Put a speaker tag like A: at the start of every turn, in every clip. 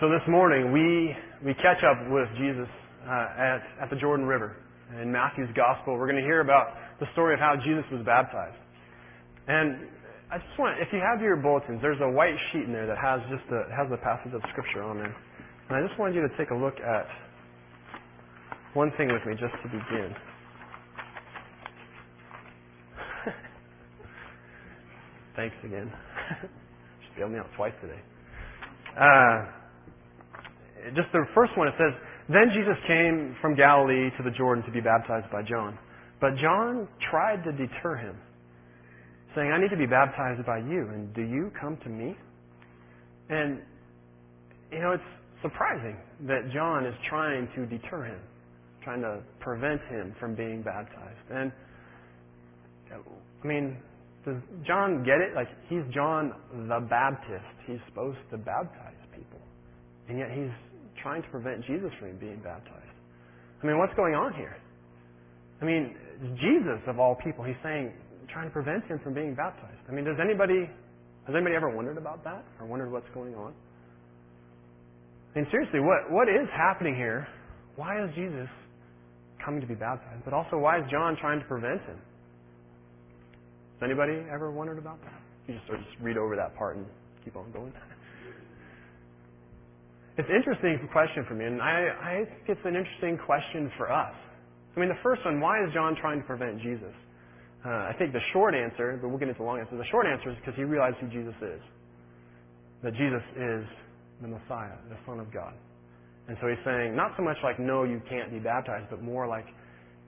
A: So this morning we we catch up with Jesus uh, at at the Jordan River in Matthew's Gospel. We're going to hear about the story of how Jesus was baptized. And I just want, if you have your bulletins, there's a white sheet in there that has just the has the passage of Scripture on there. And I just wanted you to take a look at one thing with me just to begin. Thanks again. Should bailed me out twice today. Uh, just the first one, it says, Then Jesus came from Galilee to the Jordan to be baptized by John. But John tried to deter him, saying, I need to be baptized by you, and do you come to me? And, you know, it's surprising that John is trying to deter him, trying to prevent him from being baptized. And, I mean, does John get it? Like, he's John the Baptist. He's supposed to baptize people. And yet he's trying to prevent Jesus from being baptized. I mean, what's going on here? I mean, Jesus of all people, he's saying, trying to prevent him from being baptized. I mean, does anybody, has anybody ever wondered about that or wondered what's going on? I mean, seriously, what, what is happening here? Why is Jesus coming to be baptized? But also, why is John trying to prevent him? Has anybody ever wondered about that? You just sort of just read over that part and keep on going. It's an interesting question for me, and I, I think it's an interesting question for us. I mean, the first one, why is John trying to prevent Jesus? Uh, I think the short answer, but we'll get into the long answer. The short answer is because he realized who Jesus is. That Jesus is the Messiah, the Son of God. And so he's saying, not so much like, no, you can't be baptized, but more like,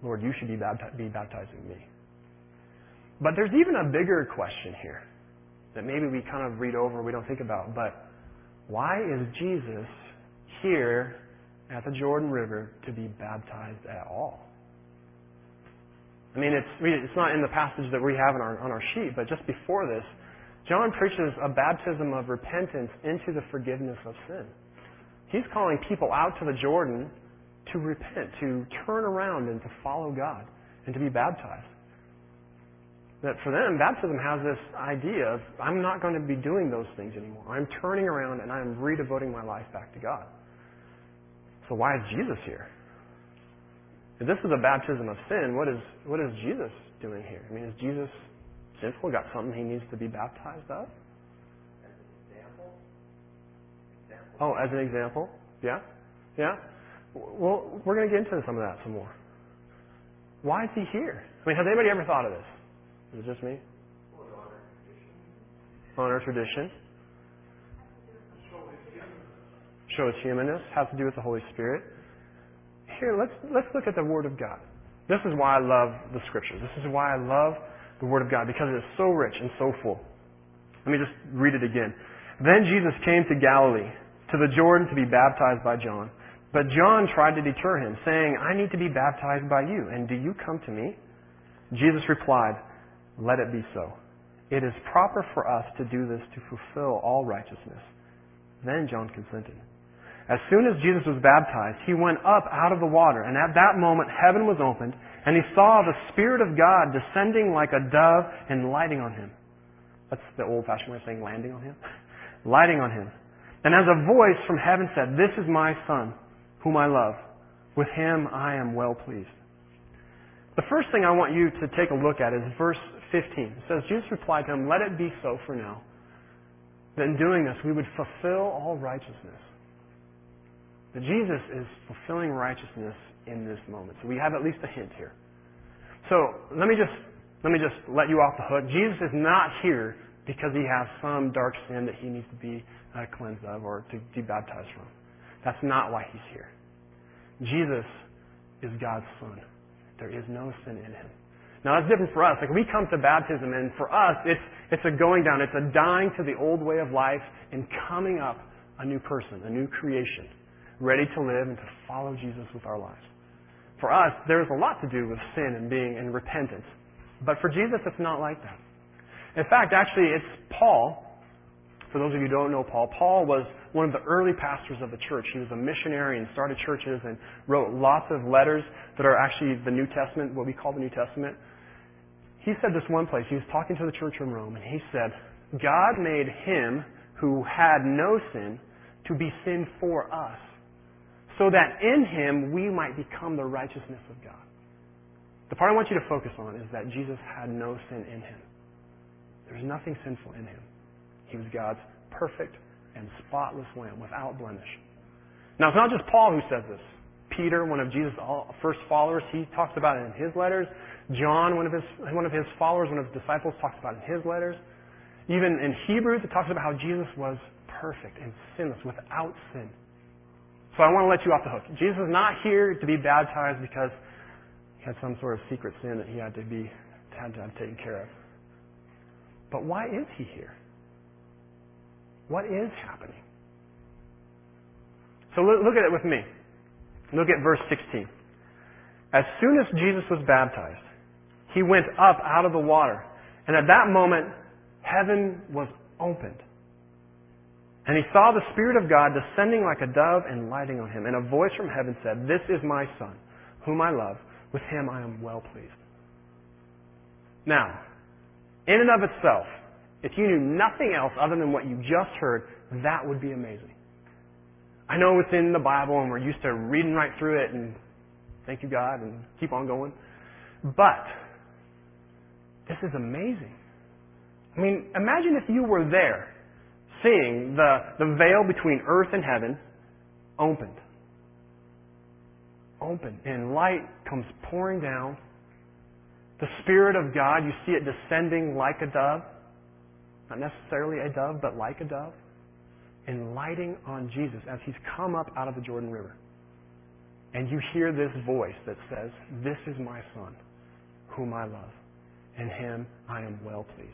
A: Lord, you should be, bapti- be baptizing me. But there's even a bigger question here that maybe we kind of read over, we don't think about. But why is Jesus here at the Jordan River to be baptized at all? I mean, it's, it's not in the passage that we have on our, on our sheet, but just before this, John preaches a baptism of repentance into the forgiveness of sin. He's calling people out to the Jordan to repent, to turn around and to follow God and to be baptized that for them, baptism has this idea of, I'm not going to be doing those things anymore. I'm turning around and I'm redevoting my life back to God. So why is Jesus here? If this is a baptism of sin, what is, what is Jesus doing here? I mean, is Jesus sinful? Got something he needs to be baptized of?
B: As example.
A: Oh, as an example? Yeah? Yeah? Well, we're going to get into some of that some more. Why is he here? I mean, has anybody ever thought of this? Is it just me? Honor tradition. Show its humanness. Has to do with the Holy Spirit. Here, let's let's look at the Word of God. This is why I love the Scriptures. This is why I love the Word of God because it is so rich and so full. Let me just read it again. Then Jesus came to Galilee, to the Jordan, to be baptized by John. But John tried to deter him, saying, I need to be baptized by you, and do you come to me? Jesus replied, let it be so. It is proper for us to do this to fulfill all righteousness. Then John consented. As soon as Jesus was baptized, he went up out of the water, and at that moment heaven was opened, and he saw the Spirit of God descending like a dove and lighting on him. That's the old fashioned way of saying landing on him. lighting on him. And as a voice from heaven said, This is my Son, whom I love. With him I am well pleased. The first thing I want you to take a look at is verse 15. It says, Jesus replied to him, Let it be so for now, that in doing this we would fulfill all righteousness. That Jesus is fulfilling righteousness in this moment. So we have at least a hint here. So let me just let me just let you off the hook. Jesus is not here because he has some dark sin that he needs to be uh, cleansed of or to be baptized from. That's not why he's here. Jesus is God's Son. There is no sin in him. Now that's different for us. Like we come to baptism and for us it's it's a going down, it's a dying to the old way of life and coming up a new person, a new creation, ready to live and to follow Jesus with our lives. For us, there's a lot to do with sin and being and repentance. But for Jesus, it's not like that. In fact, actually, it's Paul. For those of you who don't know Paul, Paul was one of the early pastors of the church. He was a missionary and started churches and wrote lots of letters that are actually the New Testament, what we call the New Testament he said this one place. He was talking to the church in Rome, and he said, God made him who had no sin to be sin for us, so that in him we might become the righteousness of God. The part I want you to focus on is that Jesus had no sin in him. There's nothing sinful in him. He was God's perfect and spotless lamb without blemish. Now, it's not just Paul who says this. Peter, one of Jesus' first followers, he talks about it in his letters. John, one of his, one of his followers, one of his disciples, talks about in his letters. Even in Hebrews, it talks about how Jesus was perfect and sinless, without sin. So I want to let you off the hook. Jesus is not here to be baptized because he had some sort of secret sin that he had to be had to have taken care of. But why is he here? What is happening? So look at it with me. Look at verse 16. As soon as Jesus was baptized, he went up out of the water. And at that moment, heaven was opened. And he saw the Spirit of God descending like a dove and lighting on him. And a voice from heaven said, This is my Son, whom I love. With him I am well pleased. Now, in and of itself, if you knew nothing else other than what you just heard, that would be amazing. I know it's in the Bible and we're used to reading right through it and thank you God and keep on going. But this is amazing. I mean, imagine if you were there seeing the, the veil between earth and heaven opened. Opened. And light comes pouring down. The Spirit of God, you see it descending like a dove. Not necessarily a dove, but like a dove. And lighting on Jesus as he's come up out of the Jordan River. And you hear this voice that says, This is my Son, whom I love. In him I am well pleased.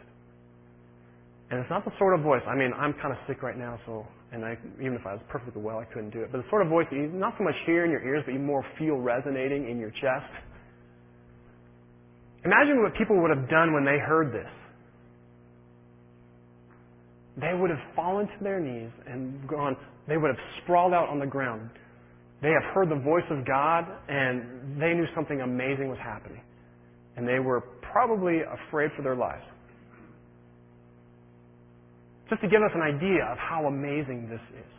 A: And it's not the sort of voice, I mean, I'm kind of sick right now, so, and I, even if I was perfectly well, I couldn't do it. But the sort of voice that you not so much hear in your ears, but you more feel resonating in your chest. Imagine what people would have done when they heard this. They would have fallen to their knees and gone, they would have sprawled out on the ground. They have heard the voice of God and they knew something amazing was happening. And they were probably afraid for their lives. Just to give us an idea of how amazing this is.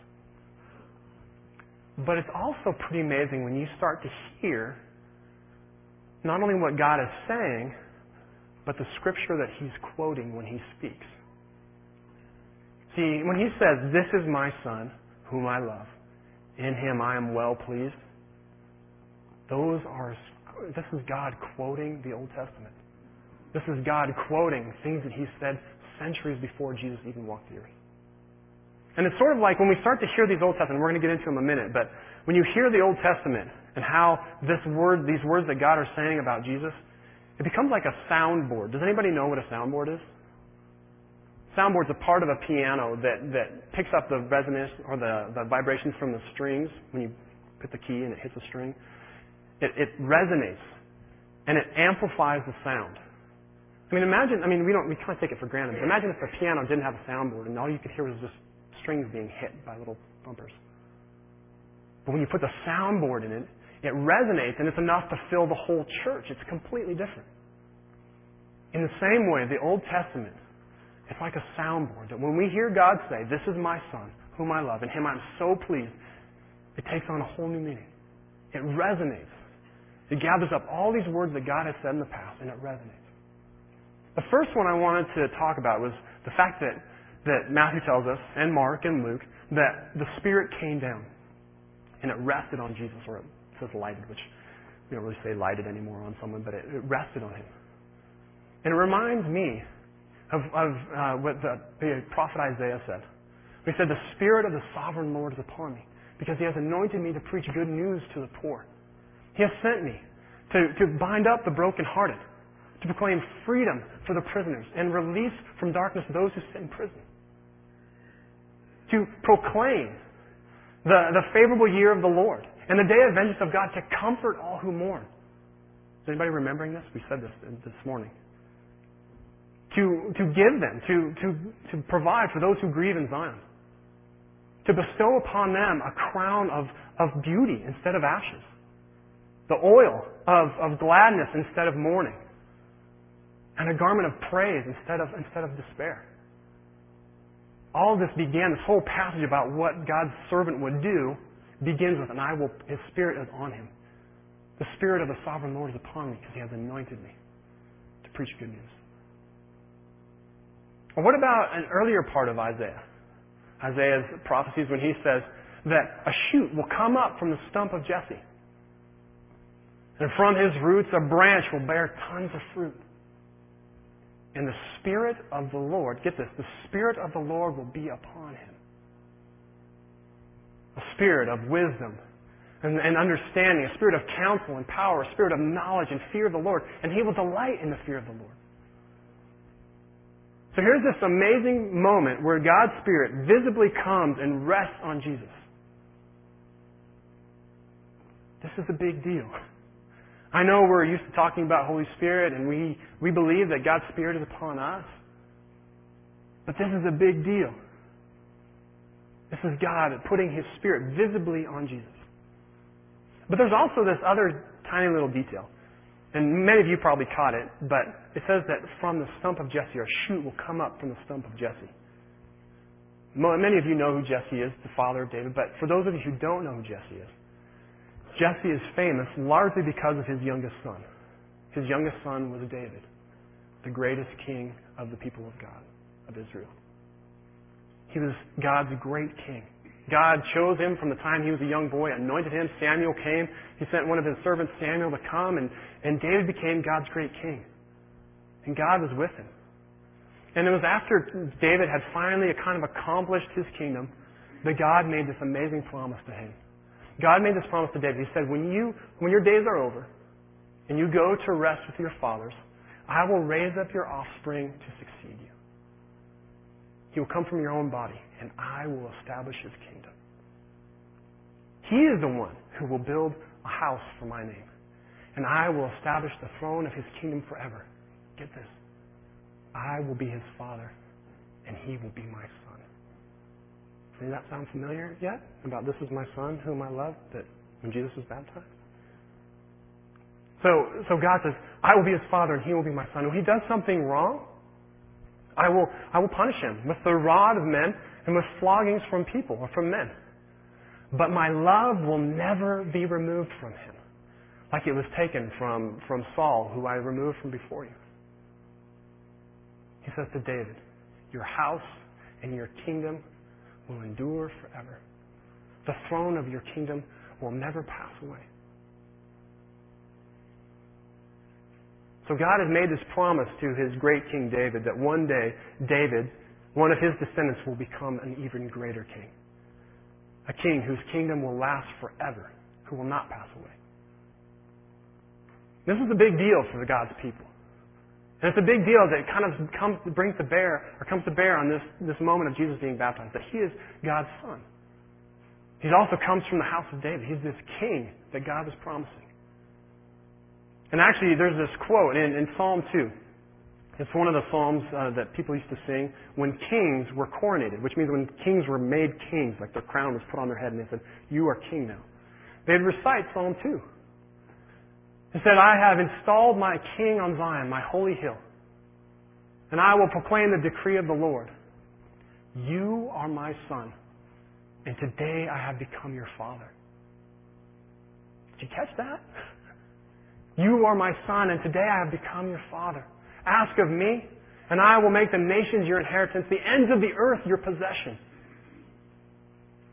A: But it's also pretty amazing when you start to hear not only what God is saying, but the scripture that he's quoting when he speaks. See, when he says, This is my son, whom I love, in him I am well pleased, those are, this is God quoting the Old Testament. This is God quoting things that he said centuries before Jesus even walked the earth. And it's sort of like when we start to hear these Old Testament, we're going to get into them in a minute, but when you hear the Old Testament and how this word, these words that God are saying about Jesus, it becomes like a soundboard. Does anybody know what a soundboard is? Soundboard's a part of a piano that, that picks up the resonance or the, the vibrations from the strings when you put the key and it hits a string. It, it resonates and it amplifies the sound. I mean, imagine, I mean, we don't, we can't take it for granted, but imagine if the piano didn't have a soundboard and all you could hear was just strings being hit by little bumpers. But when you put the soundboard in it, it resonates and it's enough to fill the whole church. It's completely different. In the same way, the Old Testament, it's like a soundboard that when we hear God say, This is my Son, whom I love, and Him I'm so pleased, it takes on a whole new meaning. It resonates. It gathers up all these words that God has said in the past, and it resonates. The first one I wanted to talk about was the fact that, that Matthew tells us, and Mark and Luke, that the Spirit came down and it rested on Jesus, or it says lighted, which we don't really say lighted anymore on someone, but it, it rested on him. And it reminds me of, of uh, what the, the prophet Isaiah said. He said, The Spirit of the sovereign Lord is upon me, because he has anointed me to preach good news to the poor. He has sent me to, to bind up the brokenhearted to proclaim freedom for the prisoners and release from darkness those who sit in prison. To proclaim the, the favorable year of the Lord and the day of vengeance of God to comfort all who mourn. Is anybody remembering this? We said this this morning. To, to give them, to, to, to provide for those who grieve in Zion. To bestow upon them a crown of, of beauty instead of ashes. The oil of, of gladness instead of mourning and a garment of praise instead of, instead of despair. all this began, this whole passage about what God's servant would do begins with, and I will, his spirit is on him. The spirit of the sovereign Lord is upon me because he has anointed me to preach good news. What about an earlier part of Isaiah? Isaiah's prophecies when he says that a shoot will come up from the stump of Jesse. And from his roots a branch will bear tons of fruit. And the Spirit of the Lord, get this, the Spirit of the Lord will be upon him. A spirit of wisdom and, and, understanding, a spirit of counsel and power, a spirit of knowledge and fear of the Lord. And he will delight in the fear of the Lord. So here's this amazing moment where God's Spirit visibly comes and rests on Jesus. This is a big deal. I know we're used to talking about Holy Spirit and we, we believe that God's Spirit is upon us. But this is a big deal. This is God putting His Spirit visibly on Jesus. But there's also this other tiny little detail. And many of you probably caught it, but it says that from the stump of Jesse, a shoot will come up from the stump of Jesse. Many of you know who Jesse is, the father of David, but for those of you who don't know who Jesse is, Jesse is famous largely because of his youngest son. His youngest son was David, the greatest king of the people of God, of Israel. He was God's great king. God chose him from the time he was a young boy, anointed him. Samuel came. He sent one of his servants, Samuel, to come, and, and David became God's great king. And God was with him. And it was after David had finally kind of accomplished his kingdom that God made this amazing promise to him. God made this promise to David. He said, when you, when your days are over and you go to rest with your fathers, I will raise up your offspring to succeed you. He will come from your own body and I will establish his kingdom. He is the one who will build a house for my name and I will establish the throne of his kingdom forever. Get this. I will be his father and he will be my son. Does that sound familiar yet? About this is my son whom I love, that when Jesus was baptized? So, so God says, I will be his father and he will be my son. When he does something wrong, I will, I will punish him with the rod of men and with floggings from people or from men. But my love will never be removed from him, like it was taken from, from Saul, who I removed from before you. He says to David, Your house and your kingdom will endure forever. The throne of your kingdom will never pass away. So God has made this promise to his great King David that one day David, one of his descendants, will become an even greater king. A king whose kingdom will last forever, who will not pass away. This is a big deal for the God's people. And it's a big deal that kind of comes, brings to bear, or comes to bear on this, this moment of Jesus being baptized, that he is God's son. He also comes from the house of David. He's this king that God was promising. And actually, there's this quote in, in Psalm 2. It's one of the psalms uh, that people used to sing when kings were coronated, which means when kings were made kings, like their crown was put on their head and they said, You are king now. They'd recite Psalm 2. He said, I have installed my king on Zion, my holy hill, and I will proclaim the decree of the Lord. You are my son, and today I have become your father. Did you catch that? You are my son, and today I have become your father. Ask of me, and I will make the nations your inheritance, the ends of the earth your possession.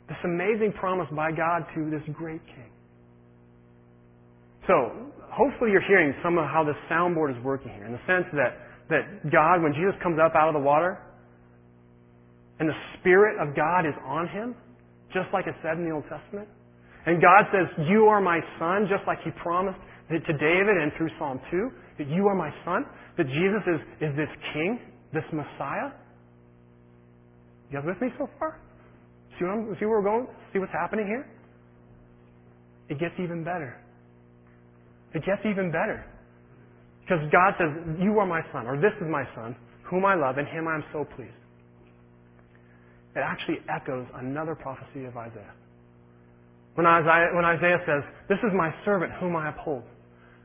A: This amazing promise by God to this great king. So, hopefully you're hearing some of how this soundboard is working here, in the sense that, that God, when Jesus comes up out of the water, and the Spirit of God is on him, just like it said in the Old Testament, and God says, You are my son, just like he promised to David and through Psalm 2, that you are my son, that Jesus is, is this king, this Messiah. You guys with me so far? See, what I'm, see where we're going? See what's happening here? It gets even better. It gets even better. Because God says, You are my son, or this is my son, whom I love, and him I am so pleased. It actually echoes another prophecy of Isaiah. When Isaiah, when Isaiah says, This is my servant whom I uphold,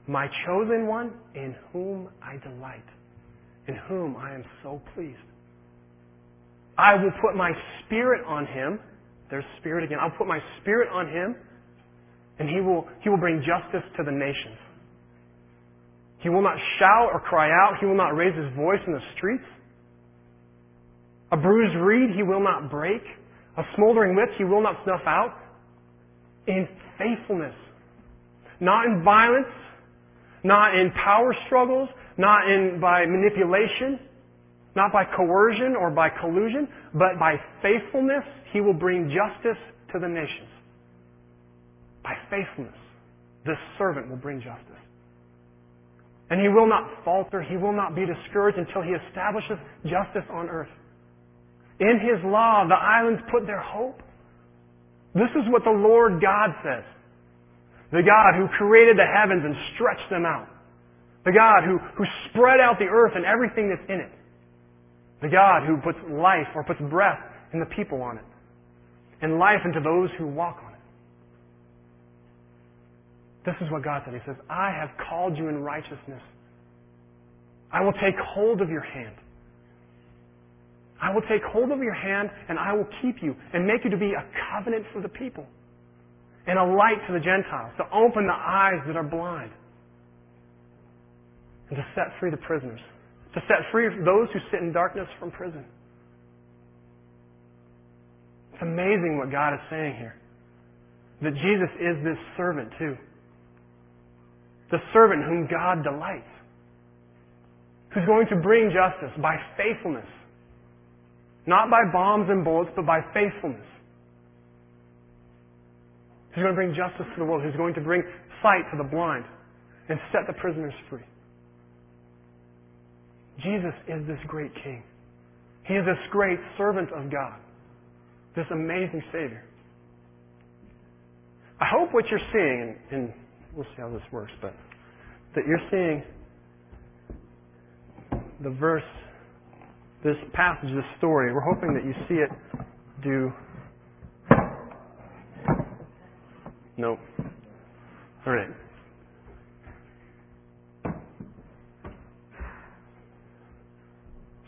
A: my chosen one in whom I delight, in whom I am so pleased. I will put my spirit on him. There's spirit again. I'll put my spirit on him, and he will, he will bring justice to the nations. He will not shout or cry out. He will not raise his voice in the streets. A bruised reed he will not break. A smoldering wick he will not snuff out. In faithfulness. Not in violence. Not in power struggles. Not in, by manipulation. Not by coercion or by collusion. But by faithfulness he will bring justice to the nations. By faithfulness. This servant will bring justice. And he will not falter. He will not be discouraged until he establishes justice on earth. In His law, the islands put their hope. This is what the Lord God says. The God who created the heavens and stretched them out. The God who, who spread out the earth and everything that's in it. The God who puts life or puts breath in the people on it. And life into those who walk. This is what God said. He says, I have called you in righteousness. I will take hold of your hand. I will take hold of your hand and I will keep you and make you to be a covenant for the people and a light to the Gentiles, to open the eyes that are blind, and to set free the prisoners, to set free those who sit in darkness from prison. It's amazing what God is saying here. That Jesus is this servant too. The servant whom God delights. Who's going to bring justice by faithfulness not by bombs and bullets, but by faithfulness. He's going to bring justice to the world. He's going to bring sight to the blind and set the prisoners free. Jesus is this great King. He is this great servant of God, this amazing Savior. I hope what you're seeing, and, and we'll see how this works, but that you're seeing the verse this passage, this story. We're hoping that you see it do. Nope. All right. So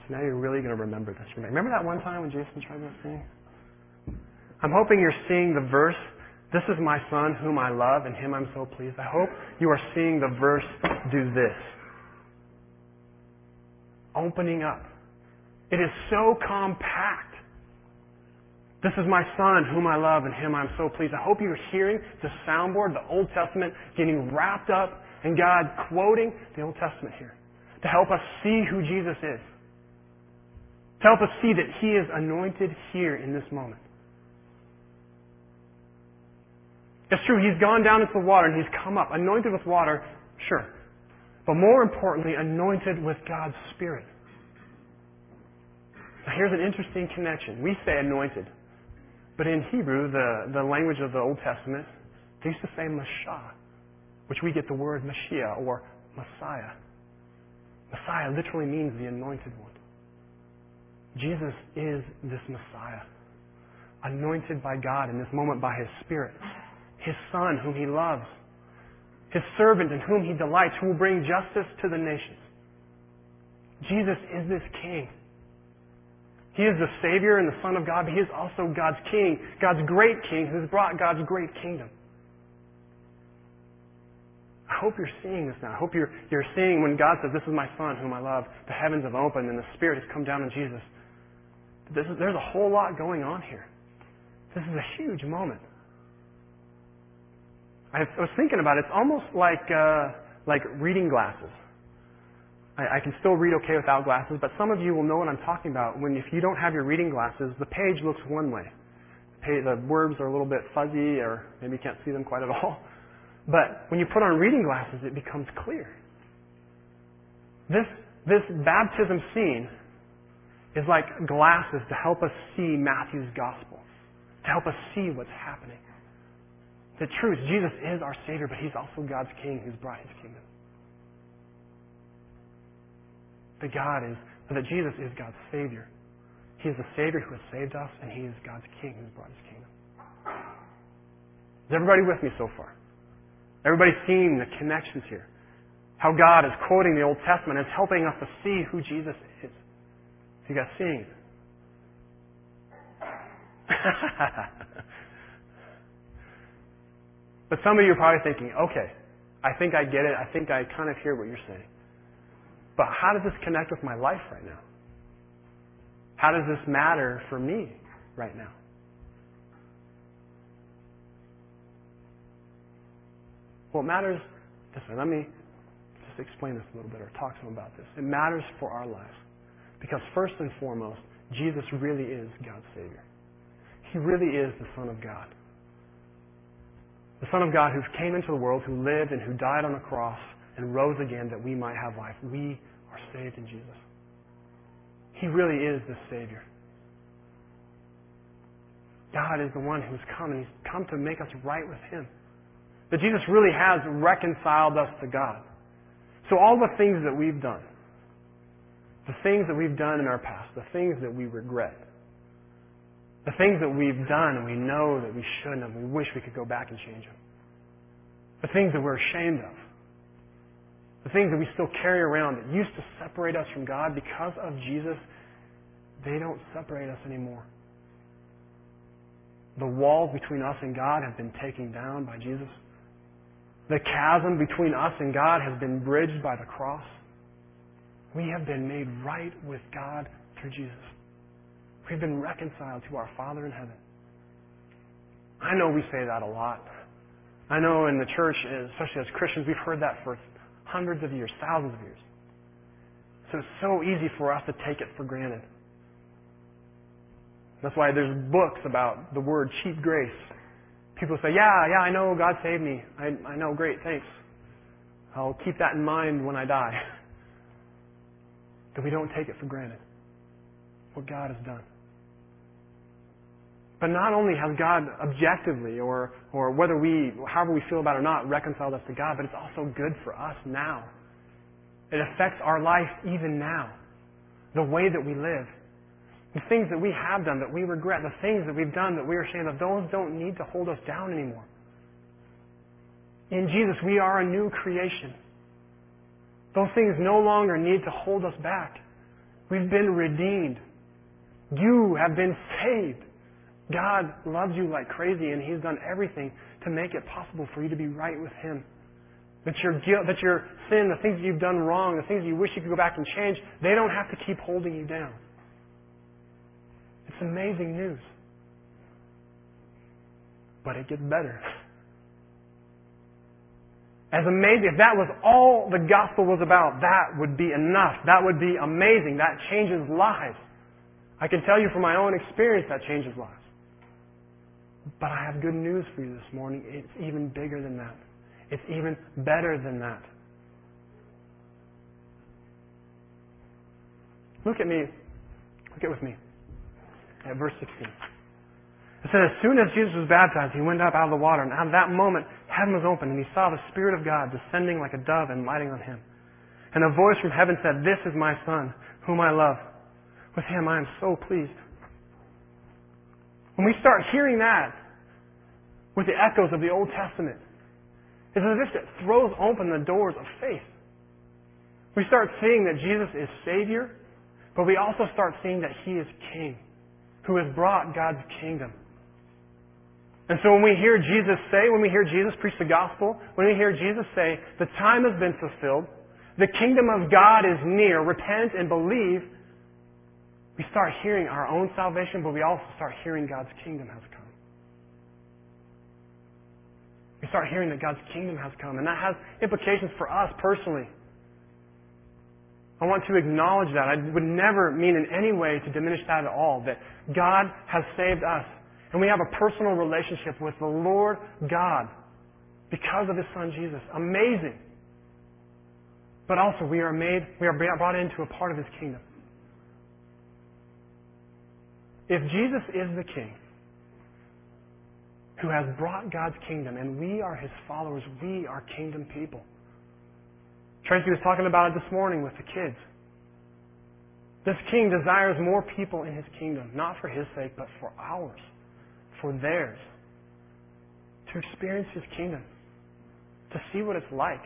A: now you're really going to remember this. Remember that one time when Jason tried that thing? I'm hoping you're seeing the verse. This is my son whom I love, and him I'm so pleased. I hope you are seeing the verse do this. Opening up it is so compact. This is my son whom I love and him I'm so pleased. I hope you're hearing the soundboard, the Old Testament, getting wrapped up and God quoting the Old Testament here to help us see who Jesus is. To help us see that He is anointed here in this moment. It's true, He's gone down into the water and He's come up. Anointed with water, sure. But more importantly, anointed with God's Spirit. Now here's an interesting connection. We say anointed. But in Hebrew, the, the language of the Old Testament, they used to say Mashah, which we get the word Mashiach or Messiah. Messiah literally means the anointed one. Jesus is this Messiah, anointed by God in this moment by His Spirit, His Son whom He loves, His servant in whom He delights, who will bring justice to the nations. Jesus is this King he is the Savior and the Son of God, but He is also God's King, God's great King who's brought God's great kingdom. I hope you're seeing this now. I hope you're, you're seeing when God says, This is my Son whom I love, the heavens have opened and the Spirit has come down on Jesus. Is, there's a whole lot going on here. This is a huge moment. I was thinking about it. It's almost like, uh, like reading glasses. I, I can still read okay without glasses, but some of you will know what I'm talking about when if you don't have your reading glasses, the page looks one way. The words are a little bit fuzzy or maybe you can't see them quite at all. But when you put on reading glasses, it becomes clear. This, this baptism scene is like glasses to help us see Matthew's gospel, to help us see what's happening. The truth, Jesus is our Savior, but He's also God's King who's brought His kingdom that God is, that Jesus is God's Savior. He is the Savior who has saved us, and He is God's King who's brought His kingdom. Is everybody with me so far? Everybody seeing the connections here? How God is quoting the Old Testament is helping us to see who Jesus is. You guys seeing it? but some of you are probably thinking, okay, I think I get it. I think I kind of hear what you're saying. But how does this connect with my life right now? How does this matter for me right now? Well, it matters. Listen, let me just explain this a little bit or talk to them about this. It matters for our lives. Because first and foremost, Jesus really is God's Savior. He really is the Son of God. The Son of God who came into the world, who lived and who died on the cross and rose again that we might have life. We are saved in Jesus. He really is the Savior. God is the one who's come and He's come to make us right with Him. That Jesus really has reconciled us to God. So all the things that we've done, the things that we've done in our past, the things that we regret, the things that we've done and we know that we shouldn't have, we wish we could go back and change them. The things that we're ashamed of. The things that we still carry around that used to separate us from God because of Jesus, they don't separate us anymore. The walls between us and God have been taken down by Jesus. The chasm between us and God has been bridged by the cross. We have been made right with God through Jesus. We've been reconciled to our Father in heaven. I know we say that a lot. I know in the church, especially as Christians, we've heard that for hundreds of years, thousands of years. So it's so easy for us to take it for granted. That's why there's books about the word cheap grace. People say, yeah, yeah, I know God saved me. I, I know, great, thanks. I'll keep that in mind when I die. That we don't take it for granted. What God has done. But not only has God objectively, or, or whether we, however we feel about it or not, reconciled us to God, but it's also good for us now. It affects our life even now. The way that we live. The things that we have done that we regret, the things that we've done that we're ashamed of, those don't need to hold us down anymore. In Jesus, we are a new creation. Those things no longer need to hold us back. We've been redeemed. You have been saved. God loves you like crazy and He's done everything to make it possible for you to be right with Him. That your guilt, that your sin, the things that you've done wrong, the things you wish you could go back and change, they don't have to keep holding you down. It's amazing news. But it gets better. As amazing, if that was all the gospel was about, that would be enough. That would be amazing. That changes lives. I can tell you from my own experience that changes lives. But I have good news for you this morning. It's even bigger than that. It's even better than that. Look at me. Look at with me at verse 16. It said, As soon as Jesus was baptized, he went up out of the water, and at that moment, heaven was opened, and he saw the Spirit of God descending like a dove and lighting on him. And a voice from heaven said, This is my Son, whom I love. With him I am so pleased. When we start hearing that with the echoes of the Old Testament, it's as if it throws open the doors of faith. We start seeing that Jesus is Savior, but we also start seeing that He is King, who has brought God's kingdom. And so when we hear Jesus say, when we hear Jesus preach the gospel, when we hear Jesus say, the time has been fulfilled, the kingdom of God is near, repent and believe, we start hearing our own salvation, but we also start hearing God's kingdom has come. We start hearing that God's kingdom has come, and that has implications for us personally. I want to acknowledge that. I would never mean in any way to diminish that at all, that God has saved us. And we have a personal relationship with the Lord God because of His Son Jesus. Amazing. But also we are made, we are brought into a part of His kingdom. If Jesus is the King who has brought God's kingdom and we are His followers, we are kingdom people. Tracy was talking about it this morning with the kids. This king desires more people in his kingdom, not for his sake, but for ours for theirs, to experience His kingdom, to see what it's like.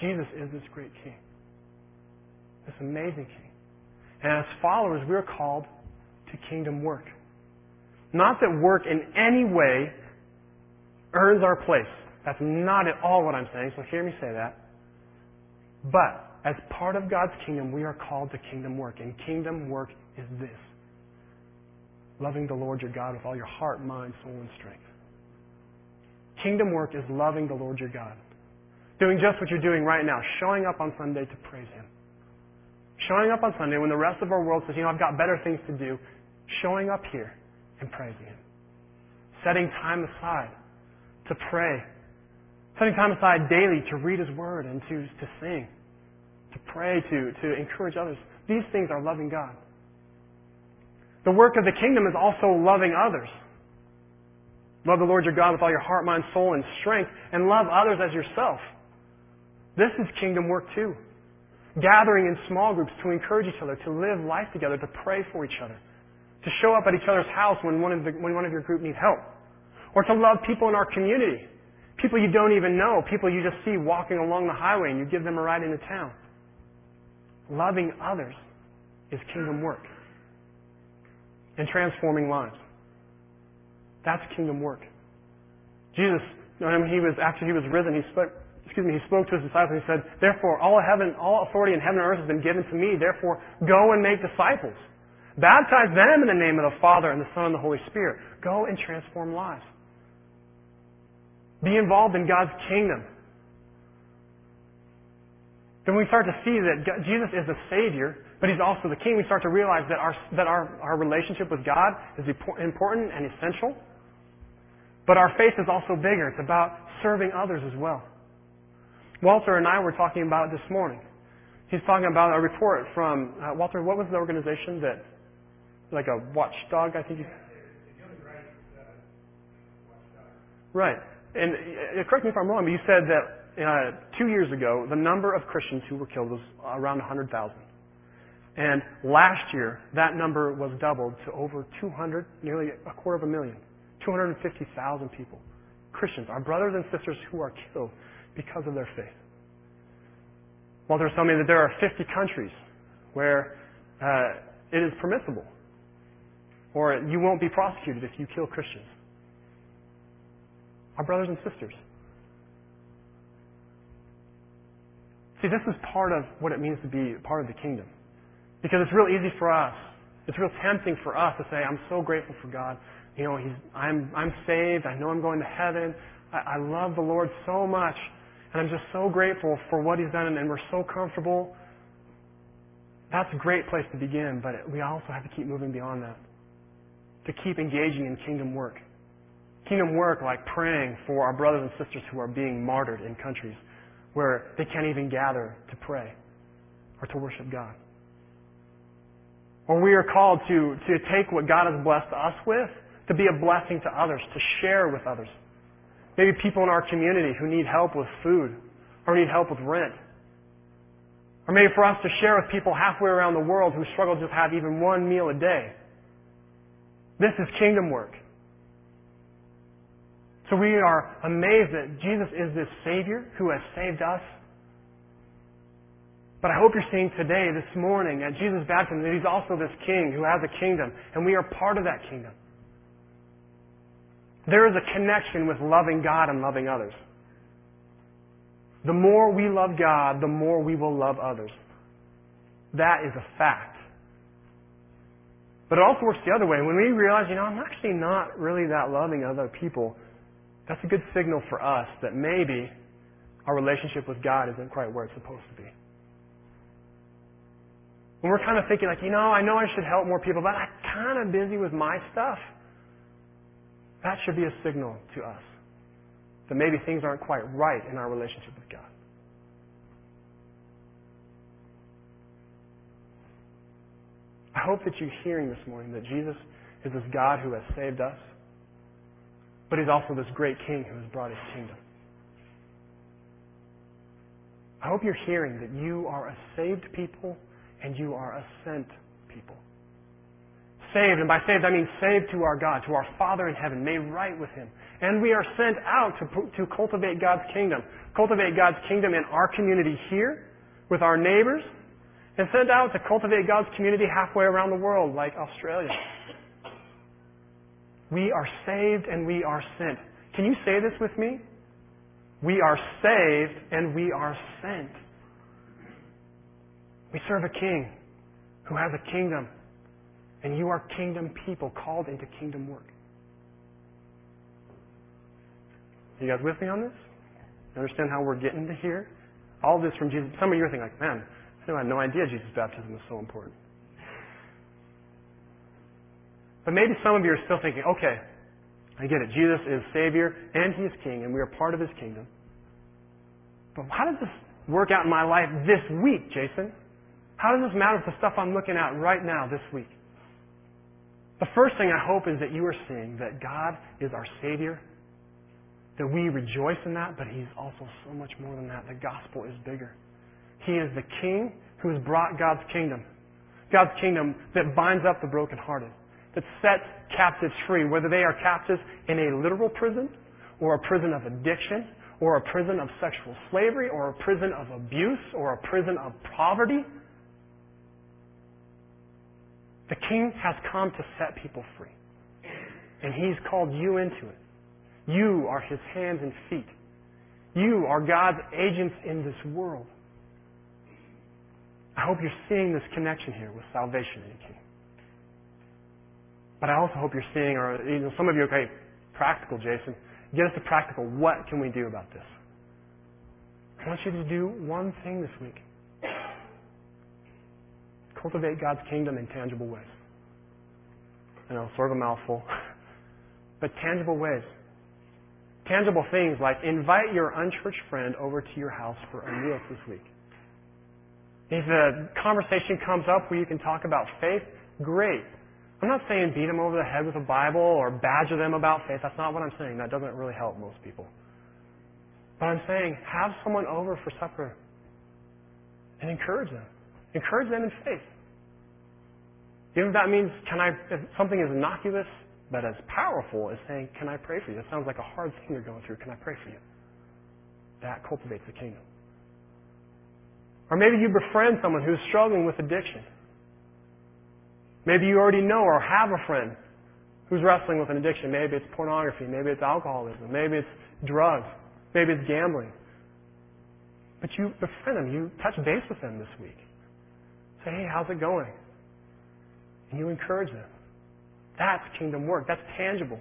A: Jesus is this great King, amazing King. And as followers, we're called to kingdom work. Not that work in any way earns our place. That's not at all what I'm saying, so hear me say that. But as part of God's kingdom, we are called to kingdom work. And kingdom work is this loving the Lord your God with all your heart, mind, soul, and strength. Kingdom work is loving the Lord your God. Doing just what you're doing right now, showing up on Sunday to praise Him. Showing up on Sunday when the rest of our world says, you know, I've got better things to do. Showing up here and praising Him. Setting time aside to pray. Setting time aside daily to read His Word and to, to sing, to pray, to, to encourage others. These things are loving God. The work of the kingdom is also loving others. Love the Lord your God with all your heart, mind, soul, and strength, and love others as yourself. This is kingdom work too. Gathering in small groups to encourage each other, to live life together, to pray for each other, to show up at each other's house when one of, the, when one of your group needs help, or to love people in our community, people you don't even know, people you just see walking along the highway and you give them a ride into town. Loving others is kingdom work and transforming lives. That's kingdom work. Jesus, when he was after he was risen, he spoke. Excuse me. He spoke to his disciples. and He said, "Therefore, all heaven, all authority in heaven and earth has been given to me. Therefore, go and make disciples. Baptize them in the name of the Father and the Son and the Holy Spirit. Go and transform lives. Be involved in God's kingdom. Then we start to see that Jesus is the Savior, but He's also the King. We start to realize that our, that our, our relationship with God is important and essential. But our faith is also bigger. It's about serving others as well. Walter and I were talking about this morning. He's talking about a report from uh, Walter. What was the organization that, like a watchdog? I think. You, right. And uh, correct me if I'm wrong, but you said that uh, two years ago, the number of Christians who were killed was around 100,000. And last year, that number was doubled to over 200, nearly a quarter of a million. 250,000 people. Christians, our brothers and sisters who are killed because of their faith. Walter was telling me that there are 50 countries where uh, it is permissible, or you won't be prosecuted if you kill Christians. Our brothers and sisters. See, this is part of what it means to be part of the kingdom. Because it's real easy for us. It's real tempting for us to say, I'm so grateful for God. You know, he's, I'm, I'm saved. I know I'm going to heaven. I, I love the Lord so much. And I'm just so grateful for what He's done, and, and we're so comfortable. That's a great place to begin, but we also have to keep moving beyond that. To keep engaging in kingdom work. Kingdom work like praying for our brothers and sisters who are being martyred in countries where they can't even gather to pray or to worship God. Or we are called to, to take what God has blessed us with to be a blessing to others, to share with others. Maybe people in our community who need help with food or need help with rent. Or maybe for us to share with people halfway around the world who struggle to have even one meal a day. This is kingdom work. So we are amazed that Jesus is this Savior who has saved us. But I hope you're seeing today, this morning, at Jesus' baptism, that He's also this King who has a kingdom, and we are part of that kingdom. There is a connection with loving God and loving others. The more we love God, the more we will love others. That is a fact. But it also works the other way. When we realize, you know, I'm actually not really that loving other people, that's a good signal for us that maybe our relationship with God isn't quite where it's supposed to be. When we're kind of thinking like, you know, I know I should help more people, but I'm kind of busy with my stuff. That should be a signal to us that maybe things aren't quite right in our relationship with God. I hope that you're hearing this morning that Jesus is this God who has saved us but he's also this great king who has brought his kingdom. I hope you're hearing that you are a saved people and you are a sent people. Saved, and by saved I mean saved to our God, to our Father in heaven, made right with Him. And we are sent out to, to cultivate God's kingdom. Cultivate God's kingdom in our community here, with our neighbors, and sent out to cultivate God's community halfway around the world, like Australia. We are saved and we are sent. Can you say this with me? We are saved and we are sent. We serve a king who has a kingdom, and you are kingdom people called into kingdom work. You guys with me on this? You understand how we're getting to here? All this from Jesus. Some of you are thinking, like, man, I had no idea Jesus' baptism was so important. But maybe some of you are still thinking, okay, I get it. Jesus is Savior and He is King, and we are part of His kingdom. But how does this work out in my life this week, Jason? How does this matter with the stuff I'm looking at right now this week? The first thing I hope is that you are seeing that God is our Savior, that we rejoice in that, but He's also so much more than that. The gospel is bigger. He is the King who has brought God's kingdom. God's kingdom that binds up the brokenhearted that sets captives free, whether they are captives in a literal prison or a prison of addiction or a prison of sexual slavery or a prison of abuse or a prison of poverty. The king has come to set people free. And he's called you into it. You are his hands and feet. You are God's agents in this world. I hope you're seeing this connection here with salvation in the King. But I also hope you're seeing, or you know, some of you are okay, practical, Jason. Get us to practical. What can we do about this? I want you to do one thing this week. Cultivate God's kingdom in tangible ways. I know, sort of a mouthful. But tangible ways. Tangible things like invite your unchurched friend over to your house for a meal this week. If a conversation comes up where you can talk about faith, great. I'm not saying beat them over the head with a Bible or badger them about faith. That's not what I'm saying. That doesn't really help most people. But I'm saying have someone over for supper and encourage them. Encourage them in faith. Even if that means can I if something is innocuous but as powerful as saying, Can I pray for you? It sounds like a hard thing you're going through. Can I pray for you? That cultivates the kingdom. Or maybe you befriend someone who's struggling with addiction. Maybe you already know or have a friend who's wrestling with an addiction. Maybe it's pornography. Maybe it's alcoholism. Maybe it's drugs. Maybe it's gambling. But you befriend them. You touch base with them this week. Say, hey, how's it going? And you encourage them. That's kingdom work. That's tangible.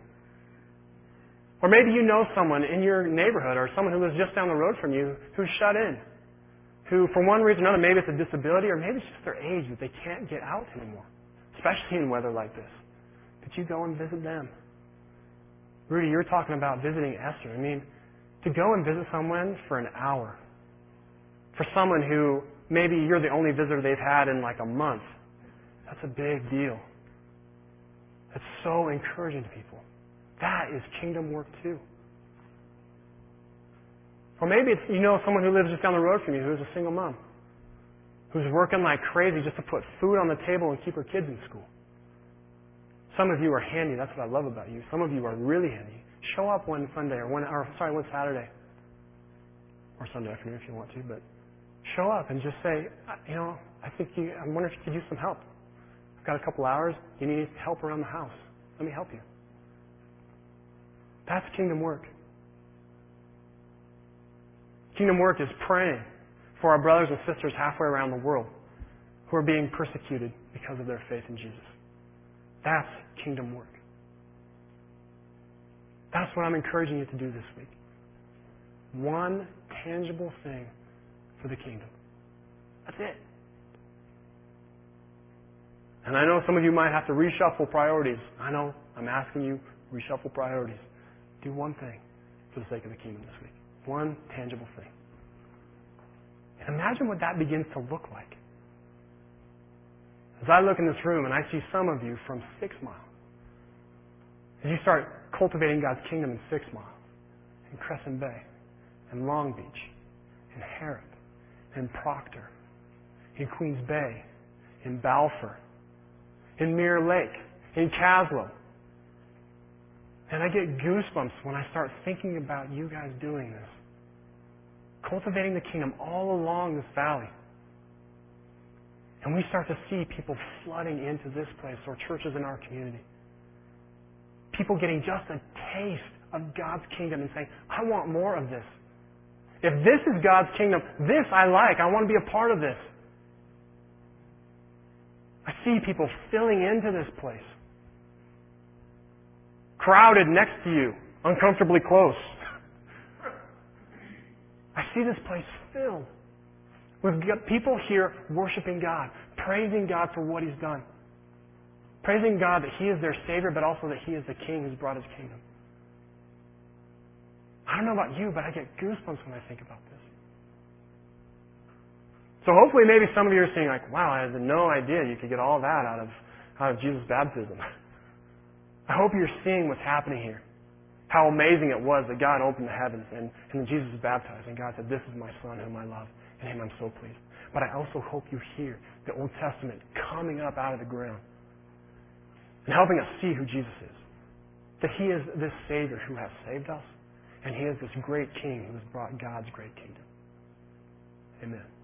A: Or maybe you know someone in your neighborhood or someone who lives just down the road from you who's shut in. Who, for one reason or another, maybe it's a disability or maybe it's just their age that they can't get out anymore especially in weather like this. But you go and visit them. Rudy, you're talking about visiting Esther. I mean, to go and visit someone for an hour, for someone who maybe you're the only visitor they've had in like a month, that's a big deal. That's so encouraging to people. That is kingdom work too. Or maybe it's, you know someone who lives just down the road from you who's a single mom who's working like crazy just to put food on the table and keep her kids in school. Some of you are handy. That's what I love about you. Some of you are really handy. Show up one Sunday or one, or sorry, one Saturday or Sunday afternoon if you want to, but show up and just say, you know, I think you, I wonder if you could use some help. Got a couple hours. You need help around the house. Let me help you. That's kingdom work. Kingdom work is praying for our brothers and sisters halfway around the world who are being persecuted because of their faith in Jesus. That's kingdom work. That's what I'm encouraging you to do this week. One tangible thing for the kingdom. That's it. And I know some of you might have to reshuffle priorities. I know. I'm asking you, reshuffle priorities. Do one thing for the sake of the kingdom this week. One tangible thing. And imagine what that begins to look like. As I look in this room and I see some of you from Six Mile, as you start cultivating God's kingdom in Six Mile, in Crescent Bay, in Long Beach, in Harrop, in Procter, in Queens Bay, in Balfour, in Mirror Lake, in Kaslo. And I get goosebumps when I start thinking about you guys doing this – cultivating the kingdom all along this valley. And we start to see people flooding into this place or churches in our community. People getting just a taste of God's kingdom and saying, I want more of this. If this is God's kingdom, this I like. I want to be a part of this. See people filling into this place. Crowded next to you, uncomfortably close. I see this place filled. We've got people here worshiping God, praising God for what He's done. Praising God that He is their Savior, but also that He is the King who's brought His kingdom. I don't know about you, but I get goosebumps when I think about this. So hopefully maybe some of you are saying like, wow, I had no idea you could get all that out of, out of Jesus' baptism. I hope you're seeing what's happening here. How amazing it was that God opened the heavens and, and Jesus was baptized and God said, this is my son whom I love and him I'm so pleased. But I also hope you hear the Old Testament coming up out of the ground and helping us see who Jesus is. That he is this Savior who has saved us and he is this great King who has brought God's great kingdom. Amen.